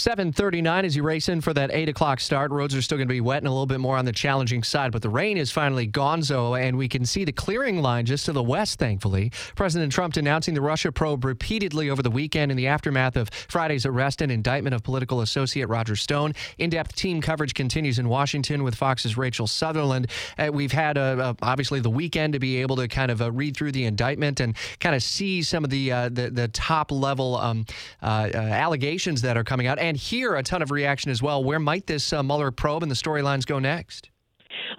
739 as you race in for that 8 o'clock start. Roads are still going to be wet and a little bit more on the challenging side, but the rain is finally gonzo, and we can see the clearing line just to the west, thankfully. President Trump denouncing the Russia probe repeatedly over the weekend in the aftermath of Friday's arrest and indictment of political associate Roger Stone. In depth team coverage continues in Washington with Fox's Rachel Sutherland. Uh, we've had, uh, uh, obviously, the weekend to be able to kind of uh, read through the indictment and kind of see some of the, uh, the, the, top level um, uh, allegations that are coming out. And and hear a ton of reaction as well. Where might this uh, Mueller probe and the storylines go next?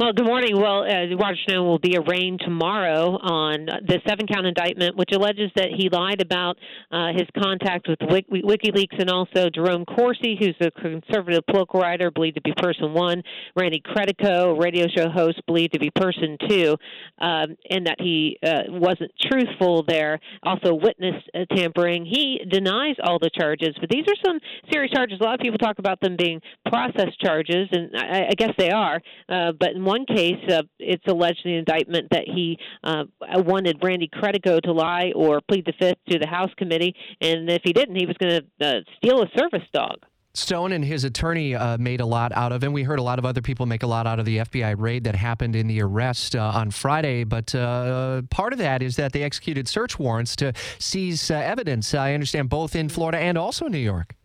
Well, good morning. Well, uh, Roger Stone will be arraigned tomorrow on the seven count indictment, which alleges that he lied about uh, his contact with Wiki- WikiLeaks and also Jerome Corsi, who's a conservative political writer, believed to be person one, Randy Credico, radio show host, believed to be person two, um, and that he uh, wasn't truthful there. Also, witness tampering. He denies all the charges, but these are some serious charges. A lot of people talk about them being process charges, and I, I guess they are. Uh, but in one case, uh, it's alleged in the indictment that he uh, wanted Randy Credico to lie or plead the fifth to the House committee, and if he didn't, he was going to uh, steal a service dog. Stone and his attorney uh, made a lot out of, and we heard a lot of other people make a lot out of the FBI raid that happened in the arrest uh, on Friday. But uh, part of that is that they executed search warrants to seize uh, evidence. I understand both in Florida and also New York.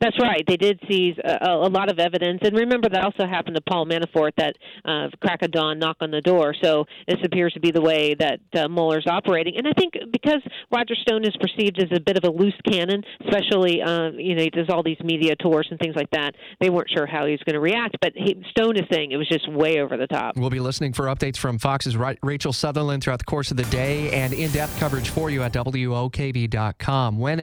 That's right. They did seize a, a lot of evidence, and remember that also happened to Paul Manafort. That uh, crack of dawn, knock on the door. So this appears to be the way that uh, Mueller's operating, and I think because Roger Stone is perceived as a bit of a loose cannon, especially uh, you know he does all these media tours and things like that. They weren't sure how he was going to react, but he, Stone is saying it was just way over the top. We'll be listening for updates from Fox's Rachel Sutherland throughout the course of the day, and in-depth coverage for you at WOKV.com. When